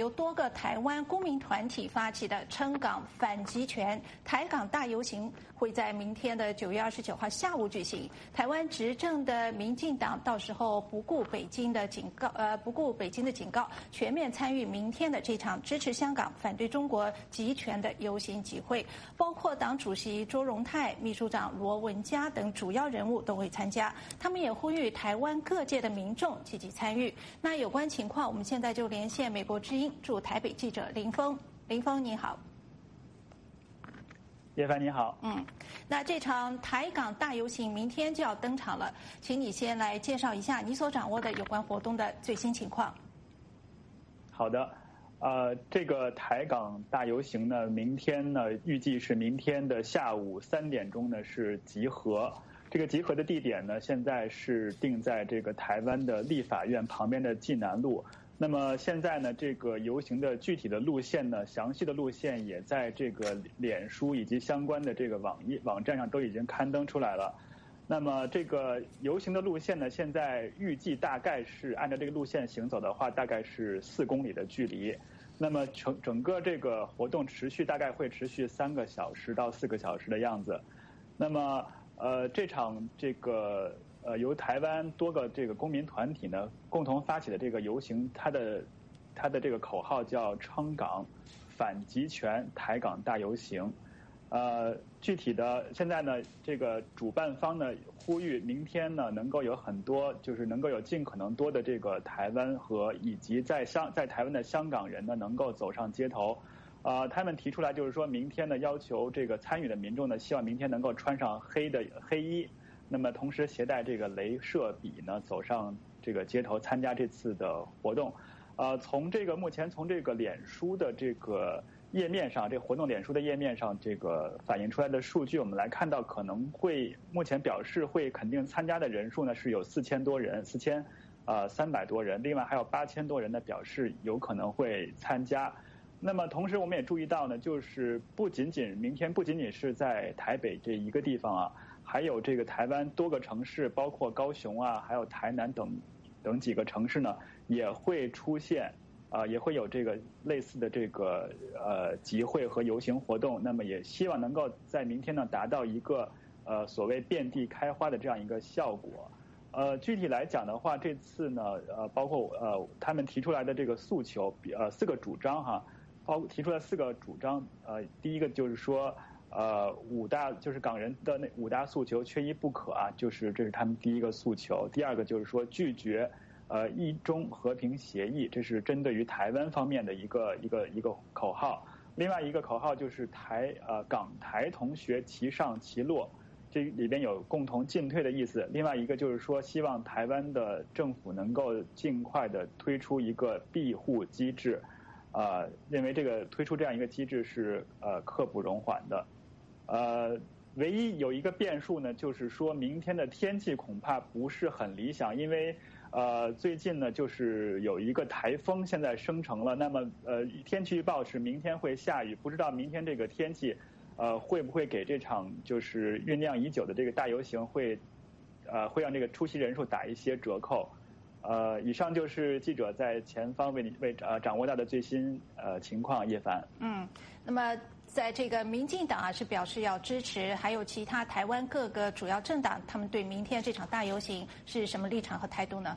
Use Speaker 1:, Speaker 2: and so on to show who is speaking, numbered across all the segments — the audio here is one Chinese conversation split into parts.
Speaker 1: 由多个台湾公民团体发起的撑港反集权台港大游行，会在明天的九月二十九号下午举行。台湾执政的民进党到时候不顾北京的警告，呃，不顾北京的警告，全面参与明天的这场支持香港、反对中国集权的游行集会。包括党主席周荣泰、秘书长罗文嘉等主要人物都会参加。他们也呼吁台湾各界的民众积极参与。那有关情况，我们现在就连线美国之音。驻台北记者林峰，林峰你好，
Speaker 2: 叶凡你好，
Speaker 1: 嗯，那这场台港大游行明天就要登场了，请你先来介绍一下你所掌握的有关活动的最新情况。
Speaker 2: 好的，呃，这个台港大游行呢，明天呢预计是明天的下午三点钟呢是集合，这个集合的地点呢现在是定在这个台湾的立法院旁边的济南路。那么现在呢，这个游行的具体的路线呢，详细的路线也在这个脸书以及相关的这个网页网站上都已经刊登出来了。那么这个游行的路线呢，现在预计大概是按照这个路线行走的话，大概是四公里的距离。那么整整个这个活动持续大概会持续三个小时到四个小时的样子。那么呃，这场这个。呃，由台湾多个这个公民团体呢共同发起的这个游行，它的它的这个口号叫“撑港反集权台港大游行”。呃，具体的现在呢，这个主办方呢呼吁明天呢能够有很多，就是能够有尽可能多的这个台湾和以及在香在台湾的香港人呢能够走上街头。呃，他们提出来就是说明天呢要求这个参与的民众呢，希望明天能够穿上黑的黑衣。那么同时携带这个镭射笔呢，走上这个街头参加这次的活动。呃，从这个目前从这个脸书的这个页面上，这活动脸书的页面上，这个反映出来的数据，我们来看到可能会目前表示会肯定参加的人数呢是有四千多人，四千呃三百多人，另外还有八千多人呢表示有可能会参加。那么同时我们也注意到呢，就是不仅仅明天不仅仅是在台北这一个地方啊。还有这个台湾多个城市，包括高雄啊，还有台南等等几个城市呢，也会出现啊，也会有这个类似的这个呃集会和游行活动。那么也希望能够在明天呢达到一个呃所谓遍地开花的这样一个效果。呃，具体来讲的话，这次呢呃包括呃他们提出来的这个诉求，呃四个主张哈，包提出来四个主张。呃，第一个就是说。呃，五大就是港人的那五大诉求缺一不可啊，就是这是他们第一个诉求。第二个就是说拒绝呃一中和平协议，这是针对于台湾方面的一个一个一个口号。另外一个口号就是台呃港台同学齐上齐落，这里边有共同进退的意思。另外一个就是说希望台湾的政府能够尽快的推出一个庇护机制，呃，认为这个推出这样一个机制是呃刻不容缓的。呃，唯一有一个变数呢，就是说明天的天气恐怕不是很理想，因为呃最近呢就是有一个台风现在生成了，那么呃天气预报是明天会下雨，不知道明天这个天气呃会不会给这场就是酝酿已久的这个大游行会呃会让这个出席人数打一些折扣。呃，以上就是记者在前方为你为呃掌握到的最新呃情况，叶凡。
Speaker 1: 嗯，那么。在这个民进党啊是表示要支持，还有其他台湾各个主要政党，他们对明天这场大游行是什么立场和态度呢？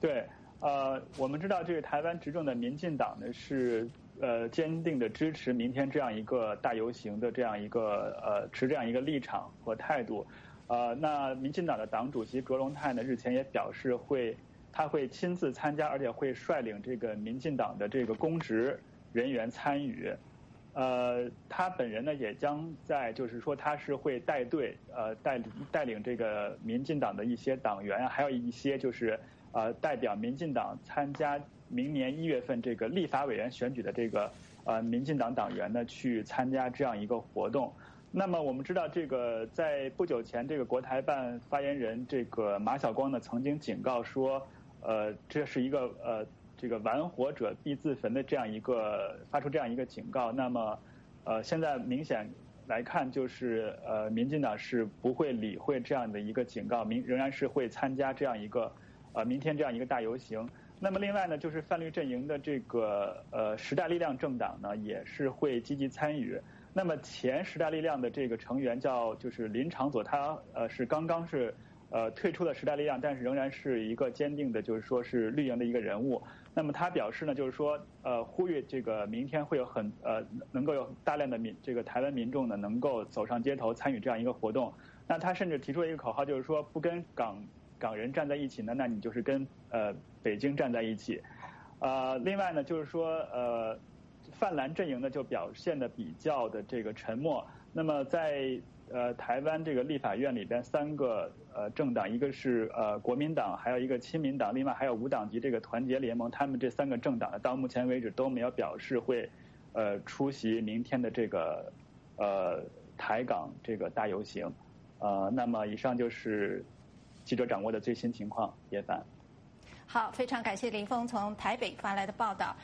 Speaker 2: 对，呃，我们知道这个台湾执政的民进党呢是呃坚定的支持明天这样一个大游行的这样一个呃持这样一个立场和态度。呃，那民进党的党主席卓荣泰呢日前也表示会他会亲自参加，而且会率领这个民进党的这个公职人员参与。呃，他本人呢也将在，就是说他是会带队，呃，带带领这个民进党的一些党员，还有一些就是呃代表民进党参加明年一月份这个立法委员选举的这个呃民进党党员呢去参加这样一个活动。那么我们知道，这个在不久前，这个国台办发言人这个马晓光呢曾经警告说，呃，这是一个呃。这个玩火者必自焚的这样一个发出这样一个警告，那么呃现在明显来看，就是呃民进党是不会理会这样的一个警告，明仍然是会参加这样一个呃明天这样一个大游行。那么另外呢，就是泛绿阵营的这个呃时代力量政党呢，也是会积极参与。那么前时代力量的这个成员叫就是林长佐，他呃是刚刚是呃退出了时代力量，但是仍然是一个坚定的，就是说是绿营的一个人物。那么他表示呢，就是说呃呼吁这个明天会有很呃能够有大量的民这个台湾民众呢能够走上街头参与这样一个活动。那他甚至提出了一个口号，就是说不跟港港人站在一起呢，那你就是跟呃北京站在一起。呃，另外呢，就是说呃。泛蓝阵营呢就表现的比较的这个沉默。那么在呃台湾这个立法院里边，三个呃政党，一个是呃国民党，还有一个亲民党，另外还有无党籍这个团结联盟，他们这三个政党呢，到目前为止都没有表示会呃出席明天的这个呃台港这个大游行。呃，那么以上就是记者掌握的最新情况，叶凡。
Speaker 1: 好，非常感谢林峰从台北发来的报道。